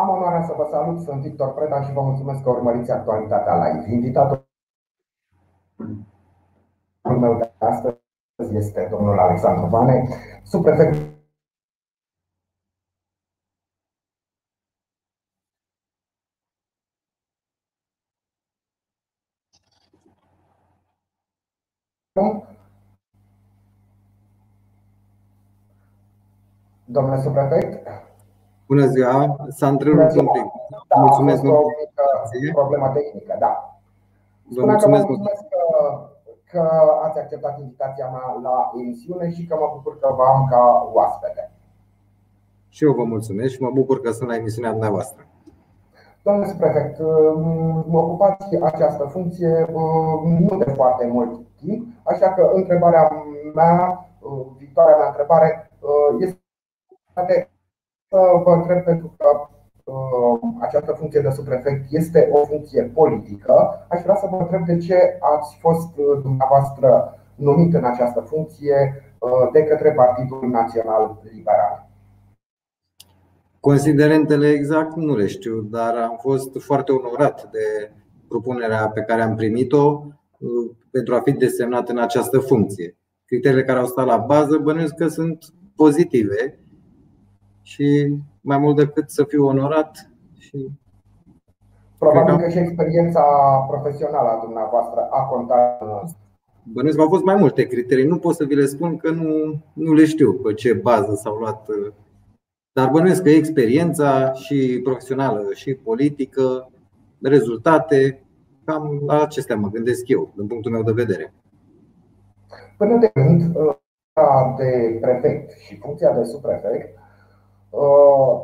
Am onoarea să vă salut, sunt Victor Preda și vă mulțumesc că urmăriți actualitatea live. Invitatul meu de astăzi este domnul Alexandru Vane, subprefect Domnule subprefect? Bună ziua, s-a întrerupt un pic. Da, mulțumesc o mică problemă tehnică, da. Vă mulțumesc, că, mulțumesc că, că ați acceptat invitația mea la emisiune și că mă bucur că vă am ca oaspete. Și eu vă mulțumesc și mă bucur că sunt la emisiunea dumneavoastră. Domnule prefect, mă ocupați această funcție nu de foarte mult timp, așa că întrebarea mea, viitoarea mea întrebare este vă întreb pentru că uh, această funcție de subprefect este o funcție politică. Aș vrea să vă întreb de ce ați fost uh, dumneavoastră numit în această funcție uh, de către Partidul Național Liberal. Considerentele exact nu le știu, dar am fost foarte onorat de propunerea pe care am primit-o pentru a fi desemnat în această funcție. Criteriile care au stat la bază bănuiesc că sunt pozitive și mai mult decât să fiu onorat și Probabil că și experiența profesională a dumneavoastră a contat. Bănuiesc că au fost mai multe criterii. Nu pot să vi le spun că nu, nu le știu pe ce bază s-au luat. Dar bănuiesc că experiența și profesională și politică, rezultate, cam la acestea mă gândesc eu, din punctul meu de vedere. Până de când, de prefect și funcția de subprefect Uh,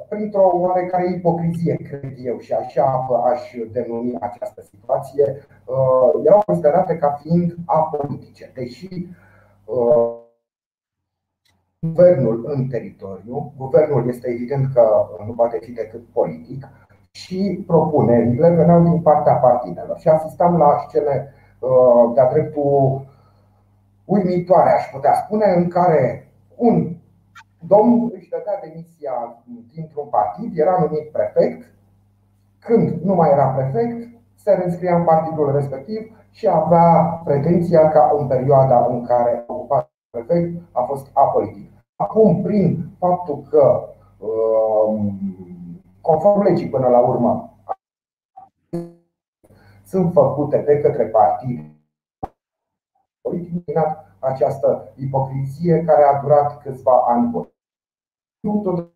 printr-o oarecare ipocrizie, cred eu, și așa aș denumi această situație, uh, erau considerate ca fiind apolitice, deși uh, guvernul în teritoriu, guvernul este evident că nu poate fi decât politic, și propunerile veneau din partea partidelor. Și asistam la scene de-a dreptul uimitoare, aș putea spune, în care un Domnul își dădea demisia dintr-un partid, era numit prefect. Când nu mai era prefect, se reînscria în partidul respectiv și avea pretenția ca în perioada în care a ocupat prefect a fost apolitic. Acum, prin faptul că, um, conform legii până la urmă, sunt făcute de către partid politic, această ipocrizie care a durat câțiva ani buni. Nu tot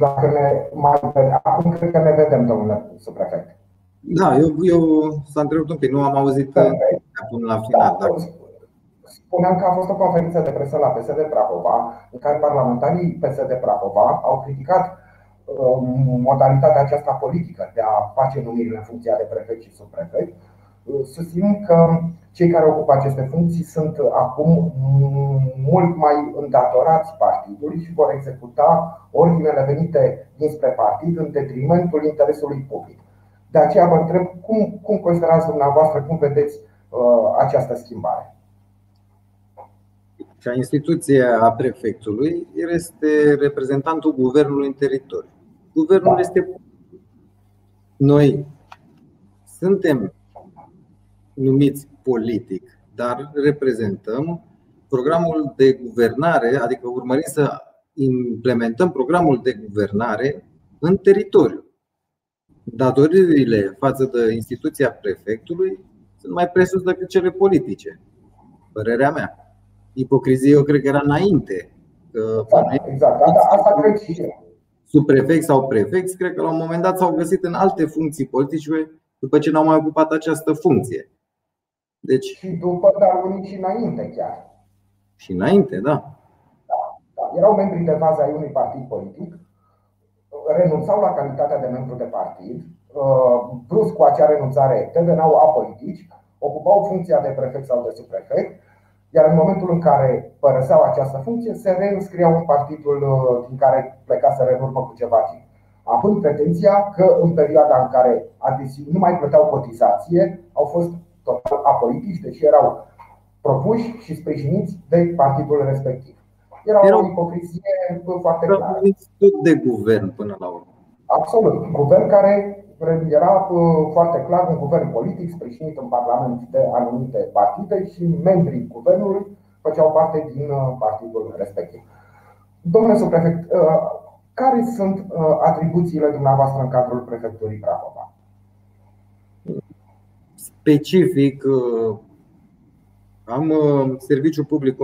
Dacă ne mai acum cred că ne vedem, domnule subprefect. Da, eu, eu s-a întrebat un pic, nu am auzit până la final. Da, dacă... Spuneam că a fost o conferință de presă la PSD Prahova, în care parlamentarii PSD Prahova au criticat modalitatea aceasta politică de a face numirile în funcția de prefect și subprefect, susțin că cei care ocupă aceste funcții sunt acum mult mai îndatorați partidului și vor executa ordinele venite dinspre partid în detrimentul interesului public. De aceea vă întreb cum, cum considerați dumneavoastră, cum vedeți uh, această schimbare? Ca instituție a prefectului, este reprezentantul guvernului în teritoriu. Guvernul este. Noi suntem numiți politic, dar reprezentăm programul de guvernare, adică urmărim să implementăm programul de guvernare în teritoriu. Datoririle față de instituția prefectului sunt mai presus decât cele politice. Părerea mea. Ipocrizie, eu cred că era înainte. Exact, exact. Asta, asta cred și eu subprefect sau prefect, cred că la un moment dat s-au găsit în alte funcții politice după ce n-au mai ocupat această funcție. Deci, și după, dar unii și înainte chiar. Și înainte, da. da, da. Erau membri de bază ai unui partid politic, renunțau la calitatea de membru de partid, uh, brusc cu acea renunțare deveneau apolitici, ocupau funcția de prefect sau de subprefect iar în momentul în care părăseau această funcție, se reînscriau în partidul uh, din care plecaseră în urmă cu ceva timp. având pretenția că în perioada în care nu mai plăteau cotizație, au fost total apolitici, deși erau propuși și sprijiniți de partidul respectiv. Era Erau, o ipocrizie foarte clară. de guvern până la urmă. Absolut. Guvern care era uh, foarte clar un guvern politic sprijinit în Parlament de anumite partide și membrii guvernului făceau parte din uh, partidul respectiv. Domnule subprefect, uh, care sunt atribuțiile dumneavoastră în cadrul prefecturii Prahova? Specific, am serviciul public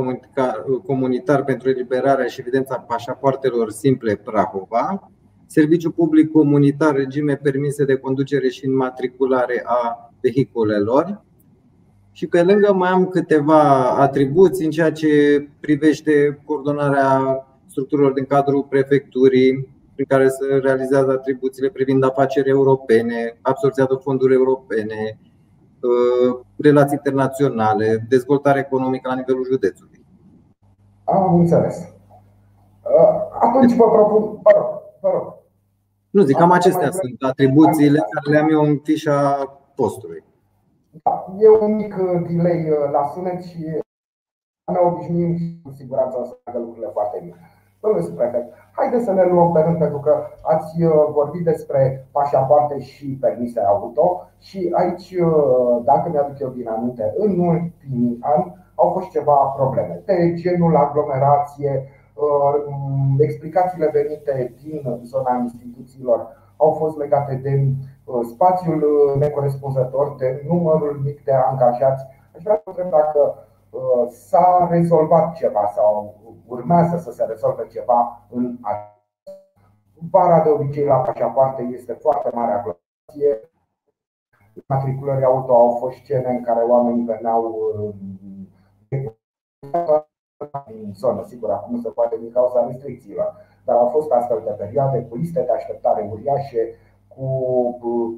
comunitar pentru eliberarea și evidența pașapoartelor simple Prahova, serviciu public comunitar, regime permise de conducere și înmatriculare a vehiculelor. Și pe lângă mai am câteva atribuții în ceea ce privește coordonarea structurilor din cadrul prefecturii, prin care se realizează atribuțiile privind afaceri europene, absorția de fonduri europene, uh, relații internaționale, dezvoltare economică la nivelul județului. Am înțeles. Uh, atunci vă propun, vă rog, vă rog. Nu zic, cam acestea sunt atribuțiile care le am eu în fișa postului. Da, e un mic uh, delay uh, la sunet și ne obișnuim și cu siguranță o să facă lucrurile foarte bine. Domnule prefect, haideți să ne luăm pe rând pentru că ați uh, vorbit despre pașapoarte și permise auto și aici, dacă mi-aduc eu bine aminte, în ultimii ani au fost ceva probleme de genul aglomerație, Uh, explicațiile venite din zona instituțiilor au fost legate de uh, spațiul uh, necorespunzător, de numărul mic de angajați. Aș vrea să întreb dacă s-a rezolvat ceva sau urmează să se rezolve ceva în Vara de obicei la pașapoarte este foarte mare aglomerație. Matriculări auto au fost scene în care oamenii veneau în zonă. Sigur, acum nu se poate din cauza restricțiilor, dar au fost astfel de perioade cu liste de așteptare uriașe, cu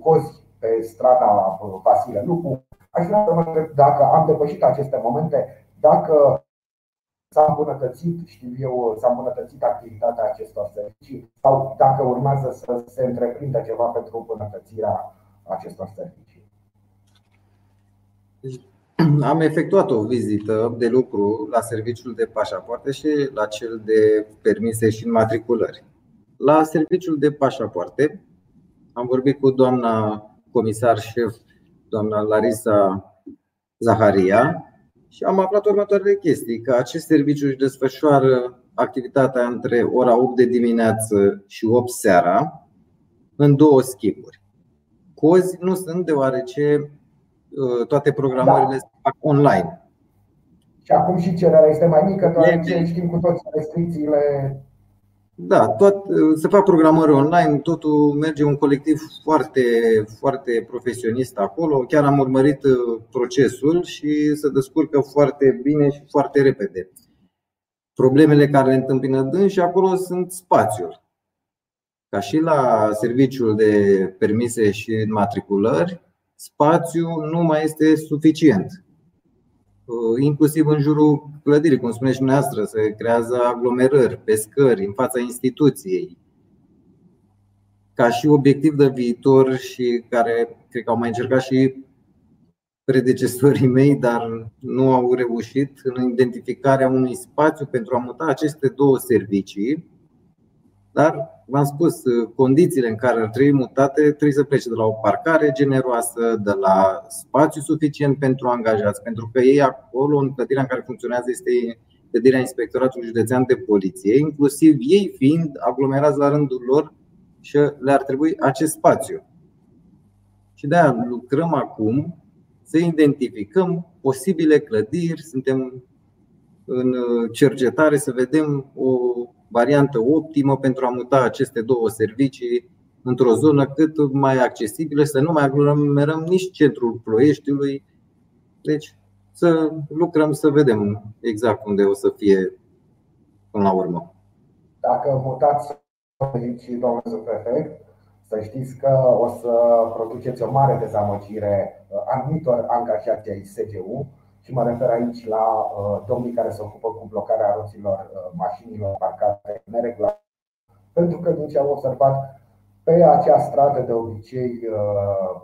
cozi pe strada Vasile Lupu. Aș vrea să vă întreb dacă am depășit aceste momente, dacă s-a îmbunătățit, știu eu, s-a îmbunătățit activitatea acestor servicii sau dacă urmează să se întreprindă ceva pentru îmbunătățirea acestor servicii. Am efectuat o vizită de lucru la serviciul de pașapoarte și la cel de permise și înmatriculări. La serviciul de pașapoarte am vorbit cu doamna comisar șef, doamna Larisa Zaharia, și am aflat următoarele chestii, că acest serviciu își desfășoară activitatea între ora 8 de dimineață și 8 seara în două schimburi. Cozi nu sunt deoarece Uh, toate programările da. se fac online. Și acum și cererea este mai mică, deoarece știm cu toți restricțiile. Da, tot, uh, se fac programări online, totul merge un colectiv foarte, foarte profesionist acolo. Chiar am urmărit uh, procesul și se descurcă foarte bine și foarte repede. Problemele care le întâmpină dâns și acolo sunt spațiul. Ca și la serviciul de permise și matriculări, spațiu nu mai este suficient. Uh, inclusiv în jurul clădirii, cum spuneți dumneavoastră, se creează aglomerări pe scări, în fața instituției. Ca și obiectiv de viitor și care cred că au mai încercat și predecesorii mei, dar nu au reușit în identificarea unui spațiu pentru a muta aceste două servicii. Dar v-am spus, uh, condițiile în care ar trebui mutate trebuie să plece de la o parcare generoasă, de la spațiu suficient pentru angajați, pentru că ei acolo, în clădirea în care funcționează, este clădirea Inspectoratului Județean de Poliție, inclusiv ei fiind aglomerați la rândul lor și le-ar trebui acest spațiu. Și de aia lucrăm acum să identificăm posibile clădiri, suntem în cercetare să vedem o variantă optimă pentru a muta aceste două servicii într-o zonă cât mai accesibilă, să nu mai aglomerăm nici centrul Ploieștiului. Deci să lucrăm să vedem exact unde o să fie până la urmă. Dacă mutați servicii, domnul prefect, să știți că o să produceți o mare dezamăgire anumitor angajați ai SGU și mă refer aici la uh, domnii care se ocupă cu blocarea roților uh, mașinilor parcate neregulate. Pentru că, din ce am observat, Pe acea stradă de obicei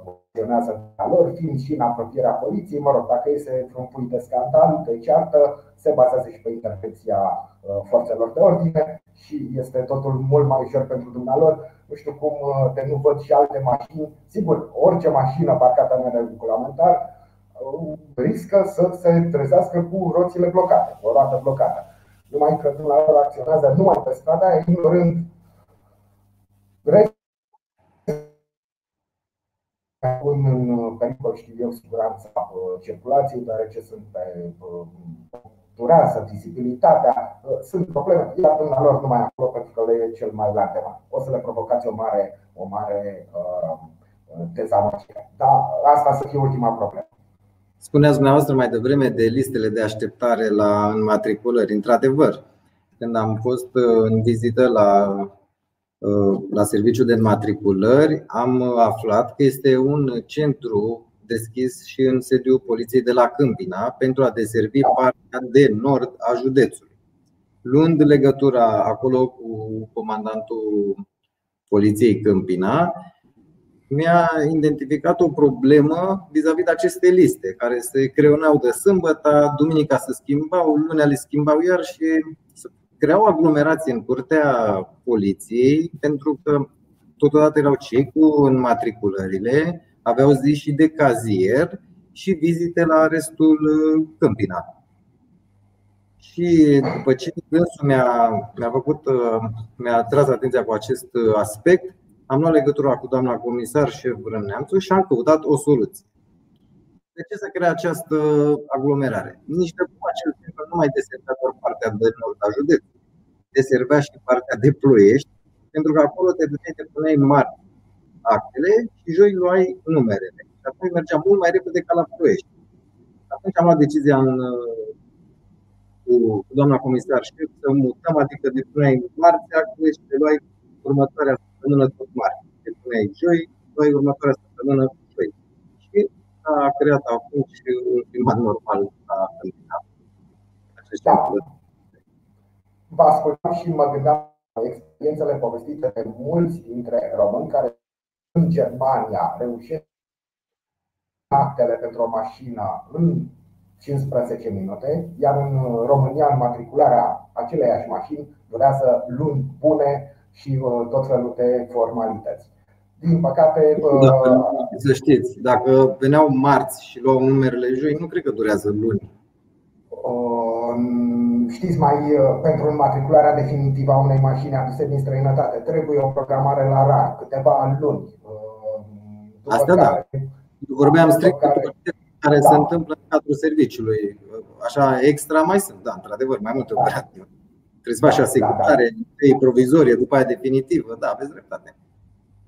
funcționează lor, fiind și în apropierea poliției, mă rog, dacă este un punct de scandal, de ceartă, se bazează și pe intervenția forțelor de ordine și este totul mult mai ușor pentru dumnealor. Nu știu cum de nu văd și alte mașini. Sigur, orice mașină parcată neregulamentar riscă să se trezească cu roțile blocate, cu o roată blocată. Numai că dumneavoastră acționează numai pe strada aia, ignorând pun în pericol, știu eu, siguranța circulației, deoarece sunt pe durează, vizibilitatea, sunt probleme, iar dumnealor numai acolo pentru că le e cel mai la tema. O să le provocați o mare, o mare uh, dezamăgire. Dar asta să fie ultima problemă. Spuneați dumneavoastră mai devreme de listele de așteptare la înmatriculări. Într-adevăr, când am fost uh, în vizită la, uh, la serviciul de înmatriculări, am aflat că este un centru deschis și în sediul poliției de la Câmpina pentru a deservi partea de nord a județului. Luând legătura acolo cu comandantul poliției Câmpina, mi-a identificat o problemă vis-a-vis de aceste liste care se creionau de sâmbătă, duminica se schimbau, lunea le schimbau iar și se creau aglomerații în curtea poliției pentru că totodată erau cei cu înmatriculările, aveau zi și de cazier și vizite la restul uh, Câmpina. Și după ce dânsul mi-a, mi-a, făcut, uh, mi-a tras atenția cu acest uh, aspect, am luat legătura cu doamna comisar șef Brăneamțu și am căutat o soluție. De ce se crea această aglomerare? Nici de după acel timp nu mai deservea doar partea de nord a județului, deservea și partea de ploiești, pentru că acolo te duceai, te puneai mari actele și joi luai numerele. Și atunci mergea mult mai repede ca la ploiești. Atunci am luat decizia în, cu doamna comisar șef să mutăm, adică de puneai marți actele și te luai următoarea săptămână tot mare. Te puneai joi, noi următoarea săptămână joi. Și a creat atunci un climat normal la da. Vă ascultam și mă gândeam la experiențele povestite de mulți dintre români care în Germania reușesc actele pentru o mașină în 15 minute, iar în România înmatricularea aceleiași mașini durează luni bune și uh, tot felul de formalități. Din păcate. Dacă, să știți, dacă veneau marți și luau numerele joi, nu cred că durează luni. Uh, știți, mai uh, pentru înmatricularea definitivă a unei mașini aduse din străinătate, trebuie o programare la RAR, câteva luni. Asta da. Vorbeam strict care, care da. se întâmplă în cadrul serviciului. Așa, extra mai sunt, da, într-adevăr, mai multe da. operative. Trebuie să faci da, asigurare, da, da. provizorie, după aia definitivă. Da, aveți dreptate.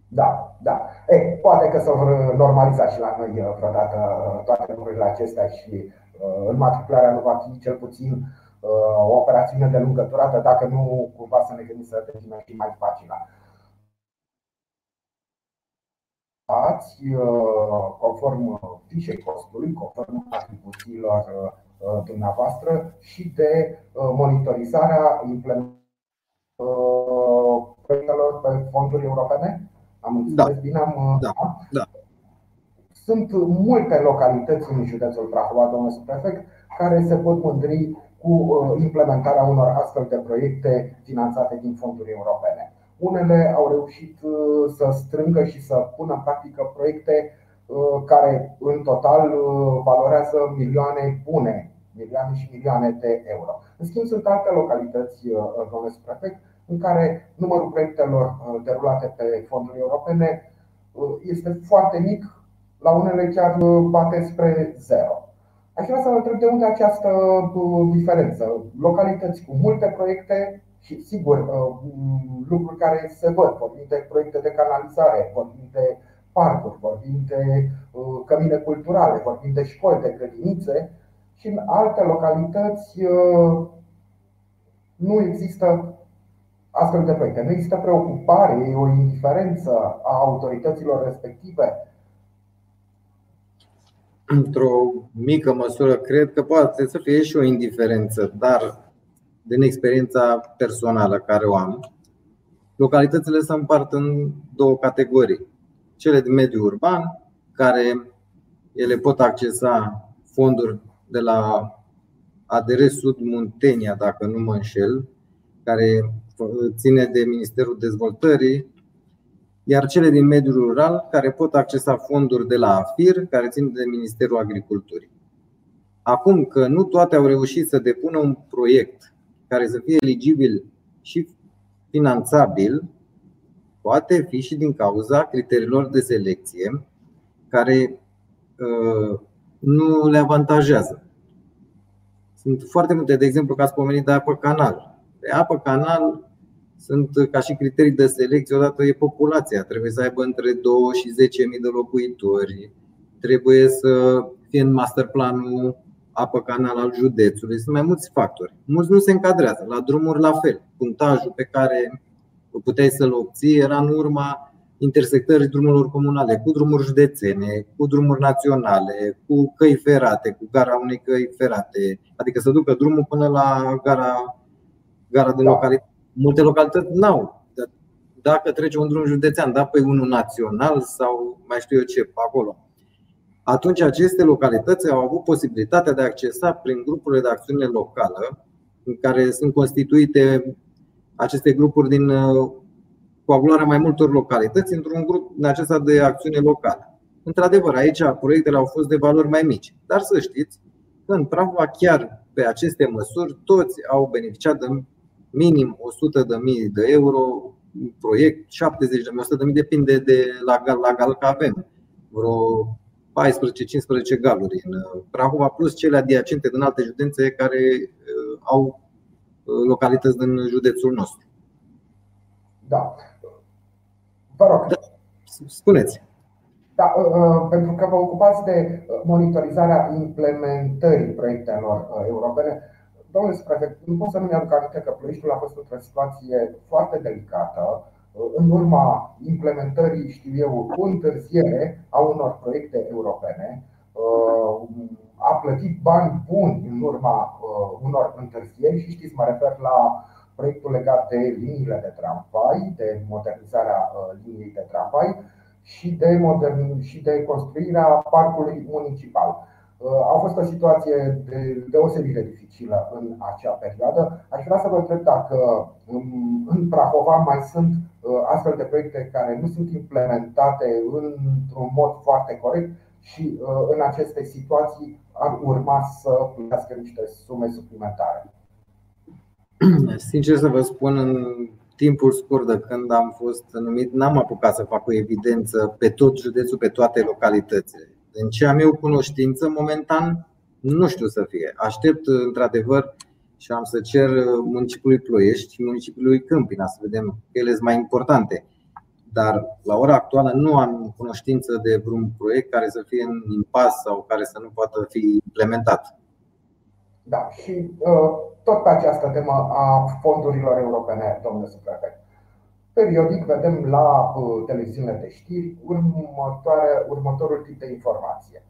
Da, da. E, poate că să vor normaliza și la noi uh, vreodată uh, toate lucrurile acestea și uh, înmatricularea nu va fi cel puțin uh, o operațiune de lungă durată, dacă nu cumva să ne gândim să devină și mai facilă. Ați, uh, conform fișei costului, conform atribuțiilor Uh, dumneavoastră și de uh, monitorizarea implementării uh, proiectelor pe fonduri europene? Am înțeles da. bine? Am, da. Da. Sunt multe localități în județul Prahova, domnule subprefect, care se pot mândri cu implementarea unor astfel de proiecte finanțate din fonduri europene. Unele au reușit să strângă și să pună în practică proiecte Uh, care în total uh, valorează milioane bune, milioane și milioane de euro. În schimb, sunt alte localități, uh, domnule suprefect, în care numărul proiectelor derulate pe fonduri europene este foarte mic, la unele chiar bate spre zero. Aș vrea să vă întreb de unde această diferență. Localități cu multe proiecte și, sigur, lucruri care se văd, vorbim de proiecte de canalizare, vorbim de parcuri, vorbim de uh, cămine culturale, vorbim de școli, de grădinițe și în alte localități uh, nu există astfel de proiecte. Nu există preocupare, o indiferență a autorităților respective. Într-o mică măsură, cred că poate să fie și o indiferență, dar din experiența personală care o am, localitățile se împart în două categorii. Cele din mediul urban, care ele pot accesa fonduri de la ADR Sud Muntenia, dacă nu mă înșel, care ține de Ministerul Dezvoltării, iar cele din mediul rural, care pot accesa fonduri de la AFIR, care țin de Ministerul Agriculturii. Acum că nu toate au reușit să depună un proiect care să fie eligibil și finanțabil, poate fi și din cauza criteriilor de selecție care uh, nu le avantajează. Sunt foarte multe, de exemplu, că ați pomenit de apă canal. Pe apă canal sunt ca și criterii de selecție, odată e populația, trebuie să aibă între 2 și 10.000 de locuitori, trebuie să fie în masterplanul apă canal al județului. Sunt mai mulți factori. Mulți nu se încadrează. La drumuri la fel. Puntajul pe care puteai să-l obții era în urma intersectării drumurilor comunale cu drumuri județene, cu drumuri naționale, cu căi ferate, cu gara unei căi ferate, adică să ducă drumul până la gara, gara de da. localitate. Multe localități n-au. Dacă trece un drum județean, da pe unul național sau mai știu eu ce, acolo atunci aceste localități au avut posibilitatea de a accesa prin grupurile de acțiune locală, în care sunt constituite aceste grupuri din uh, coagularea mai multor localități într-un grup din acesta de acțiune locală. Într-adevăr, aici proiectele au fost de valori mai mici, dar să știți că în Prahova chiar pe aceste măsuri toți au beneficiat de minim 100.000 de euro un proiect, 70 de 100 de mii depinde de la, la gal că avem. Vreo 14-15 galuri în uh, Prahova, plus cele adiacente din alte județe care uh, au uh, localități din județul nostru. Da. Vă rog. Da. Spuneți. Da, pentru că vă ocupați de monitorizarea implementării proiectelor europene, domnule prefect, nu pot să nu mi-aduc aminte că Ploieștiul a fost într-o situație foarte delicată în urma implementării, știu eu, cu întârziere a unor proiecte europene, uh, a plătit bani buni în urma uh, unor întârzieri și știți, mă refer la proiectul legat de liniile de tramvai, de modernizarea uh, liniei de tramvai și de, modern, și de construirea parcului municipal. A fost o situație de deosebit de dificilă în acea perioadă. Aș vrea să vă întreb dacă um, în Prahova mai sunt Uh, astfel de proiecte care nu sunt implementate într-un mod foarte corect și uh, în aceste situații ar urma să plătească niște sume suplimentare. Sincer să vă spun, în timpul scurt de când am fost numit, n-am apucat să fac o evidență pe tot județul, pe toate localitățile. În ce am eu cunoștință, momentan, nu știu să fie. Aștept, într-adevăr, și am să cer municipiului Ploiești și municipiului Câmpina să vedem că ele sunt mai importante. Dar la ora actuală nu am cunoștință de vreun proiect care să fie în impas sau care să nu poată fi implementat. Da, și uh, tot pe această temă a fondurilor europene, domnule suprefect. Periodic vedem la uh, televiziunile de știri următorul tip de informație.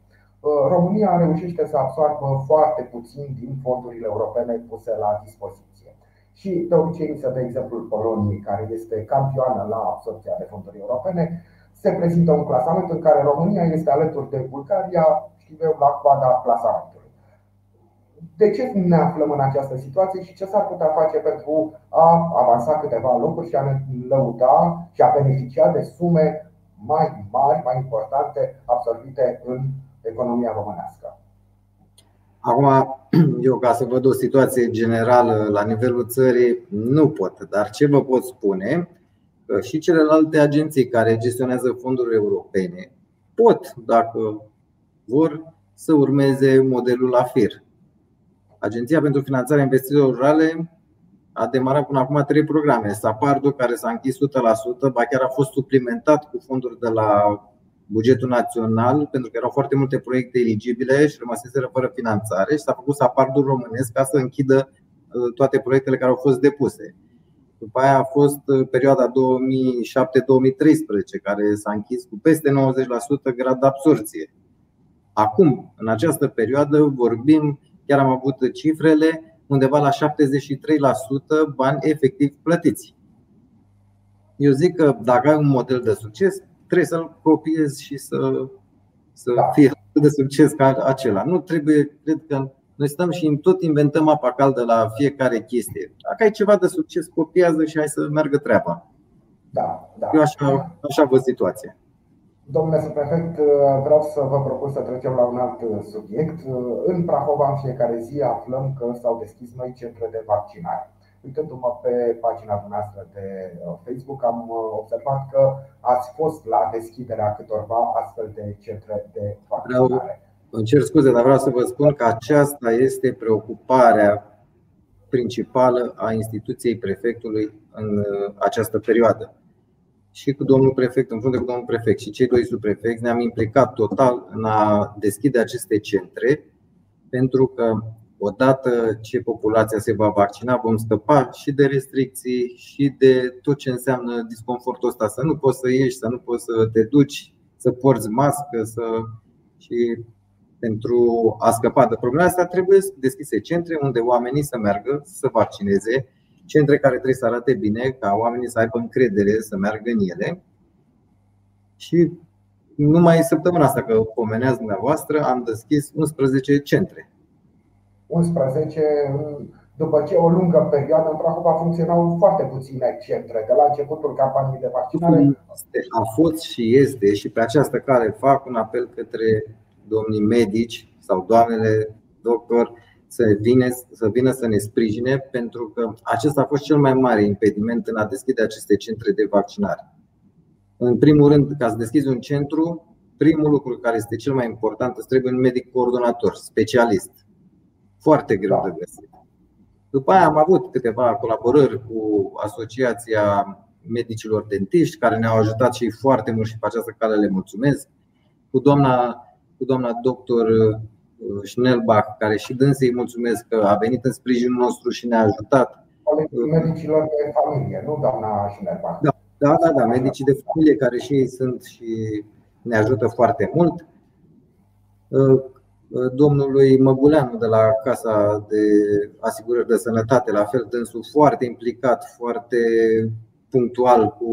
România reușește să absorbă foarte puțin din fondurile europene puse la dispoziție. Și de obicei se dă exemplul Poloniei, care este campioană la absorbția de fonduri europene. Se prezintă un clasament în care România este alături de Bulgaria, știu eu, la coada clasamentului. De ce ne aflăm în această situație și ce s-ar putea face pentru a avansa câteva locuri și a ne lăuda și a beneficia de sume mai mari, mai importante, absorbite în economia românească. Acum, eu ca să văd o situație generală la nivelul țării, nu pot, dar ce vă pot spune, că și celelalte agenții care gestionează fonduri europene pot, dacă vor, să urmeze modelul AFIR. Agenția pentru Finanțarea Investițiilor Rurale a demarat până acum trei programe. Sapardo, care s-a închis 100%, ba chiar a fost suplimentat cu fonduri de la bugetul național, pentru că erau foarte multe proiecte eligibile și rămăseseră fără finanțare și s-a făcut sapardul românesc ca să închidă uh, toate proiectele care au fost depuse. După aia a fost uh, perioada 2007-2013, care s-a închis cu peste 90% grad de absorție. Acum, în această perioadă, vorbim, chiar am avut cifrele, undeva la 73% bani efectiv plătiți. Eu zic că dacă ai un model de succes, trebuie să-l copiezi și să, să da. fie atât de succes ca acela. Nu trebuie, cred că noi stăm și tot inventăm apa caldă la fiecare chestie. Dacă ai ceva de succes, copiază și hai să meargă treaba. Da, da. Eu așa, așa văd situația. Domnule subprefect, vreau să vă propun să trecem la un alt subiect. În Prahova, în fiecare zi, aflăm că s-au deschis noi centre de vaccinare. Uitându-mă pe pagina dumneavoastră de uh, Facebook, am uh, observat că ați fost la deschiderea câtorva astfel de centre de vaccinare. Vreau, îmi cer scuze, dar vreau să vă spun că aceasta este preocuparea principală a instituției prefectului în uh, această perioadă. Și cu domnul prefect, în frunte cu domnul prefect și cei doi subprefecți ne-am implicat total în a deschide aceste centre, pentru că odată ce populația se va vaccina, vom scăpa și de restricții și de tot ce înseamnă disconfortul ăsta. Să nu poți să ieși, să nu poți să te duci, să porți mască, să și pentru a scăpa de problema asta trebuie deschise centre unde oamenii să meargă să vaccineze, centre care trebuie să arate bine, ca oamenii să aibă încredere să meargă în ele. Și numai săptămâna asta, că pomeneați dumneavoastră, am deschis 11 centre 11, după ce o lungă perioadă în Prahova funcționau foarte puține centre, de la începutul campaniei de vaccinare. A fost și este și pe această cale fac un apel către domnii medici sau doamnele doctor să vină, să vină să ne sprijine, pentru că acesta a fost cel mai mare impediment în a deschide aceste centre de vaccinare. În primul rând, ca să deschizi un centru, primul lucru care este cel mai important, îți trebuie un medic coordonator, specialist foarte greu de găsit. După aia am avut câteva colaborări cu Asociația Medicilor Dentiști, care ne-au ajutat și foarte mult și pe această cale le mulțumesc. Cu doamna, cu doamna doctor uh, Schnellbach, care și dânsei mulțumesc că a venit în sprijinul nostru și ne-a ajutat. Medicilor de familie, nu doamna Schnellbach. Da, da, da, da, medicii de familie care și ei sunt și ne ajută foarte mult. Uh, domnului Măguleanu de la Casa de Asigurări de Sănătate, la fel dânsul foarte implicat, foarte punctual cu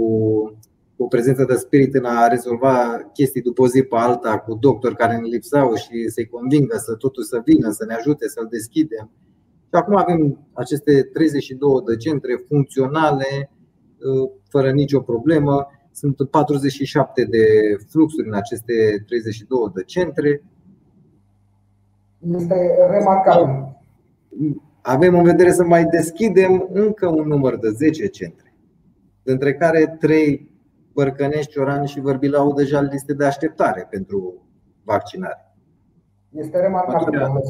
o prezență de spirit în a rezolva chestii după o zi pe alta cu doctori care ne lipsau și să-i convingă să totul să vină, să ne ajute să-l deschidem. Și acum avem aceste 32 de centre funcționale, fără nicio problemă. Sunt 47 de fluxuri în aceste 32 de centre este remarcabil. Avem în vedere să mai deschidem încă un număr de 10 centre, dintre care 3 Bărcănești, Cioran și Vârbilau au deja liste de așteptare pentru vaccinare. Este remarcabil, domnule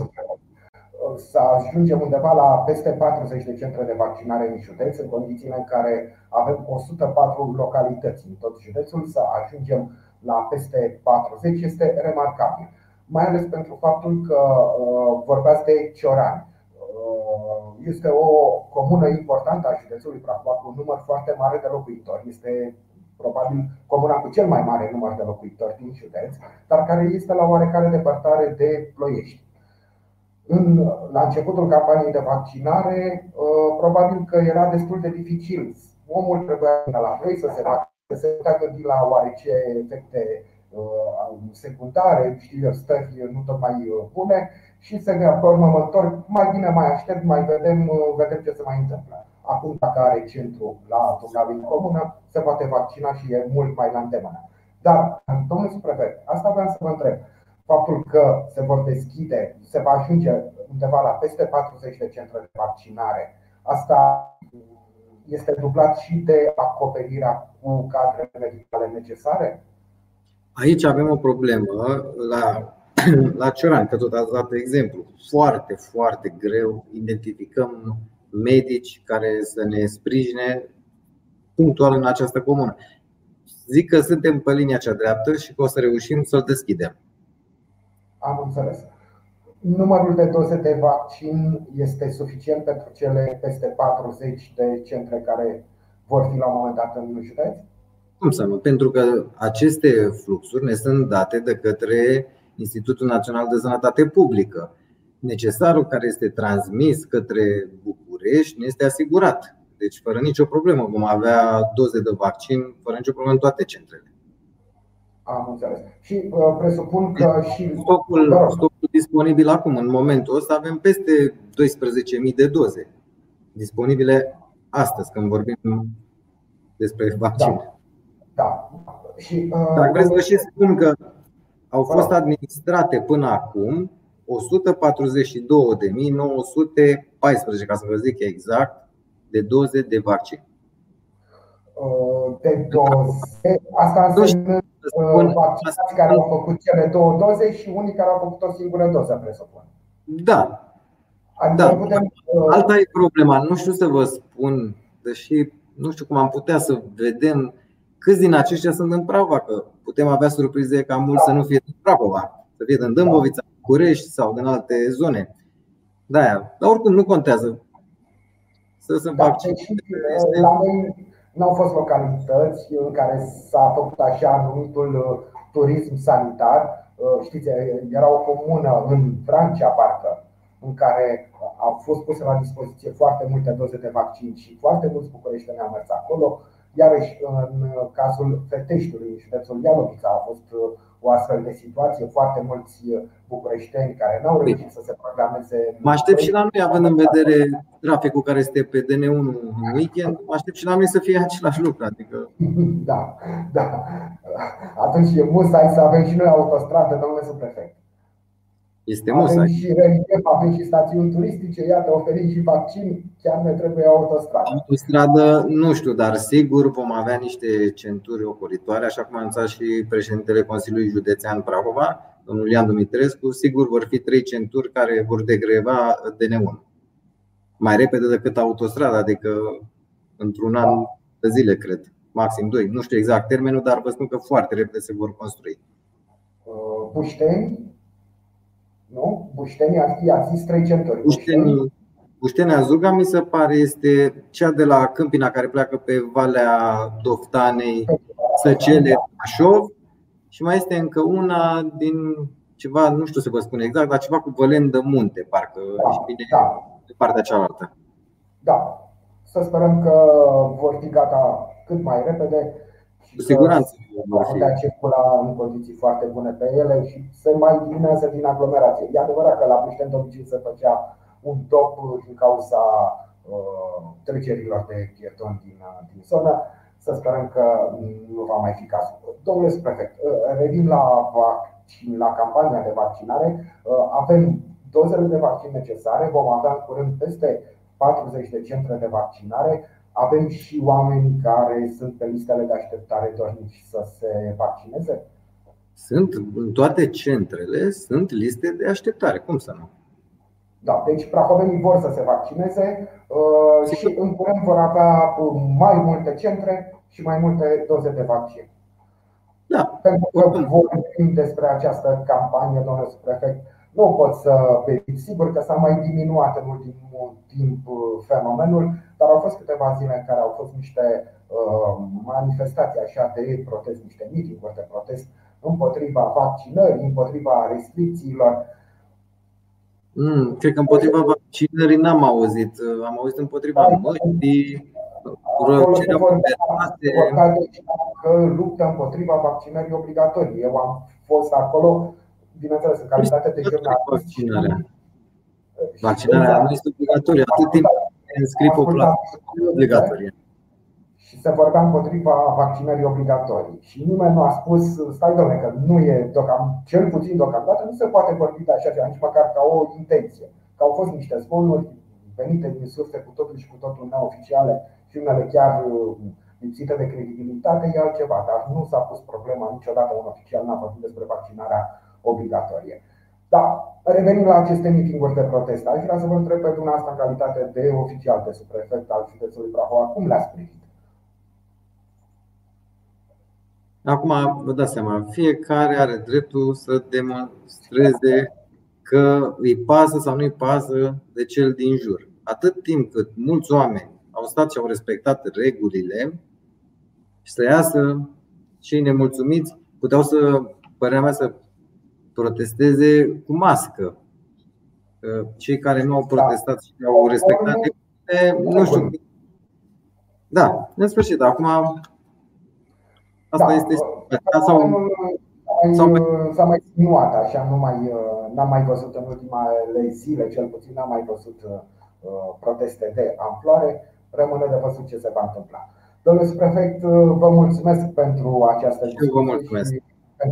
să ajungem undeva la peste 40 de centre de vaccinare în județ, în condițiile în care avem 104 localități în tot județul, să ajungem la peste 40 este remarcabil mai ales pentru faptul că uh, vorbeați de Ciorani. Uh, este o comună importantă a județului Prahova cu un număr foarte mare de locuitori. Este probabil comuna cu cel mai mare număr de locuitori din județ, dar care este la oarecare depărtare de Ploiești. În, la începutul campaniei de vaccinare, uh, probabil că era destul de dificil. Omul trebuia la noi să se să se putea gândi la oarece efecte Uh, secundare, știu stări nu tot mai uh, bune și să ne pe urmă mă întorc, mai bine mai aștept, mai vedem, uh, vedem ce se mai întâmplă. Acum dacă are centru la Dumnezeu în comună, se poate vaccina și e mult mai la îndemână. Dar, domnul suprefect, asta vreau să vă întreb. Faptul că se vor deschide, se va ajunge undeva la peste 40 de centre de vaccinare, asta este dublat și de acoperirea cu cadre medicale necesare? Aici avem o problemă la, la Cioran, că tot ați dat exemplu. Foarte, foarte greu identificăm medici care să ne sprijine punctual în această comună. Zic că suntem pe linia cea dreaptă și că o să reușim să-l deschidem. Am înțeles. Numărul de doze de vaccin este suficient pentru cele peste 40 de centre care vor fi la un moment dat în județ? Cum să nu? Pentru că aceste fluxuri ne sunt date de către Institutul Național de Sănătate Publică. Necesarul care este transmis către București nu este asigurat. Deci, fără nicio problemă, vom avea doze de vaccin, fără nicio problemă în toate centrele. Am înțeles. Și uh, presupun că și. Stocul, stocul disponibil acum, în momentul ăsta, avem peste 12.000 de doze disponibile astăzi, când vorbim despre vaccin. Da. Da. Și, uh, Dar vreau să și spun că au fost administrate până acum 142.914, ca să vă zic exact, de doze de vaccin. Uh, de doze. Asta înseamnă uh, vaccinații care au făcut cele două doze și unii care au făcut o singură doză, presupun. Da. Adică da. Putem, uh, Alta e problema. Nu știu să vă spun, deși nu știu cum am putea să vedem câți din aceștia sunt în Prahova, că putem avea surprize ca mulți da. să nu fie din Prahova, să fie din Dâmbovița, Curești sau din alte zone. Da, dar oricum nu contează. Să se da, deci, La noi nu au fost localități în care s-a făcut așa numitul uh, turism sanitar. Uh, știți, era o comună în Francia, parcă, în care au fost puse la dispoziție foarte multe doze de vaccin și foarte mulți bucureșteni au mers acolo. Iarăși, în cazul Feteștiului, în județul Ialovița, a fost uh, o astfel de situație. Foarte mulți uh, bucureșteni care n-au reușit să se programeze. Mă aștept și la noi, având în vedere traficul care este pe DN1 în weekend, mă aștept și la noi să fie același lucru. Adică... Da, da. Atunci e musai să avem și noi autostradă, domnule subprefect. Este musai. Avem și relief, avem și stațiuni turistice, iată, oferim și vaccin, chiar ne trebuie autostradă. Autostradă, nu știu, dar sigur vom avea niște centuri ocolitoare, așa cum a anunțat și președintele Consiliului Județean Prahova, domnul Ian Dumitrescu, sigur vor fi trei centuri care vor degreva DN1. Mai repede decât autostrada, adică într-un an de zile, cred, maxim doi. Nu știu exact termenul, dar vă spun că foarte repede se vor construi. Pușteni, nu? Buștenia ar fi, ar fi trei centuri. Bușteni, Buștenia Zuga mi se pare este cea de la Câmpina care pleacă pe Valea Doftanei, Săcele, Așov și mai este încă una din ceva, nu știu să vă spun exact, dar ceva cu Vălen de Munte, parcă da, și bine da. de partea cealaltă. Da, să sperăm că vor fi gata cât mai repede cu siguranță vor putea circula în condiții foarte bune pe ele și se mai diminuează din aglomerație. E adevărat că la Bușten de obicei se făcea un top din cauza uh, trecerilor de pieton din, uh, din zonă. Să sperăm că nu va mai fi cazul. Domnule prefect, uh, revin la, vaccin, la campania de vaccinare. Avem dozele de vaccin necesare, vom avea în curând peste 40 de centre de vaccinare. Avem și oameni care sunt pe listele de așteptare dornici să se vaccineze? Sunt, în toate centrele sunt liste de așteptare, cum să nu? Da, deci prahovenii vor să se vaccineze uh, și în curând vor avea uh, mai multe centre și mai multe doze de vaccin. Da. Pentru că vorbim despre această campanie, domnule prefect, nu pot să verific sigur că s-a mai diminuat în ultimul timp uh, fenomenul, dar au fost câteva zile în care au fost niște uh, manifestații așa de protest, niște mitinguri de protest împotriva vaccinării, împotriva restricțiilor. Mm, cred că împotriva vaccinării n-am auzit. Am auzit împotriva da, măștii, răcerea că luptă împotriva vaccinării obligatorii. Eu am fost acolo bineînțeles, în calitate de jurnalist. Vaccinarea. Vaccinarea nu este obligatorie, atât timp înscrii populația obligatorie. Și se vorbea împotriva vaccinării obligatorii. Și nimeni nu a spus, stai domnule, că nu e deocamdată, cel puțin deocamdată, nu se poate vorbi de așa ceva, nici măcar ca o intenție. Că au fost niște zvonuri venite din surse cu totul și cu totul neoficiale și unele chiar uh, lipsite de credibilitate, e altceva. Dar nu s-a pus problema niciodată un oficial n-a vorbit despre vaccinarea obligatorie. Da, revenim la aceste mitinguri de protest. Aș vrea să vă întreb pe dumneavoastră în calitate de oficial de subprefect al județului Prahova, cum le-ați primit? Acum vă dați seama, fiecare are dreptul să demonstreze că îi pasă sau nu îi pasă de cel din jur. Atât timp cât mulți oameni au stat și au respectat regulile și să iasă cei nemulțumiți, puteau să, părerea mea, să protesteze cu mască. Cei care nu au protestat și au respectat nu știu, Da, în sfârșit, acum asta Da, este uh, sau sau sau- s-a mai sinuat așa, nu mai, uh, n-am mai văzut în ultimele zile, cel puțin n-am mai văzut uh, proteste de amploare. Rămâne de văzut ce se va întâmpla. Domnule prefect, uh, vă mulțumesc pentru această eu vă discuție mulțumesc.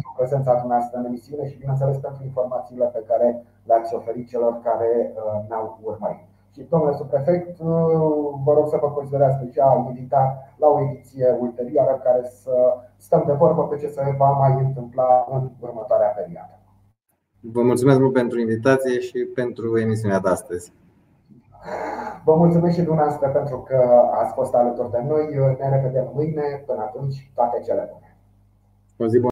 Și pentru prezența dumneavoastră în emisiune și, bineînțeles, pentru informațiile pe care le-ați oferit celor care uh, ne-au urmărit. Și, domnule subprefect, uh, vă rog să vă considerați deja invitat la o ediție ulterioară în care să stăm de vorbă pe ce se va mai întâmpla în următoarea perioadă. Vă mulțumesc mult pentru invitație și pentru emisiunea de astăzi. Vă mulțumesc și dumneavoastră pentru că ați fost alături de noi. Ne revedem mâine. Până atunci, toate cele bune. O zi bună!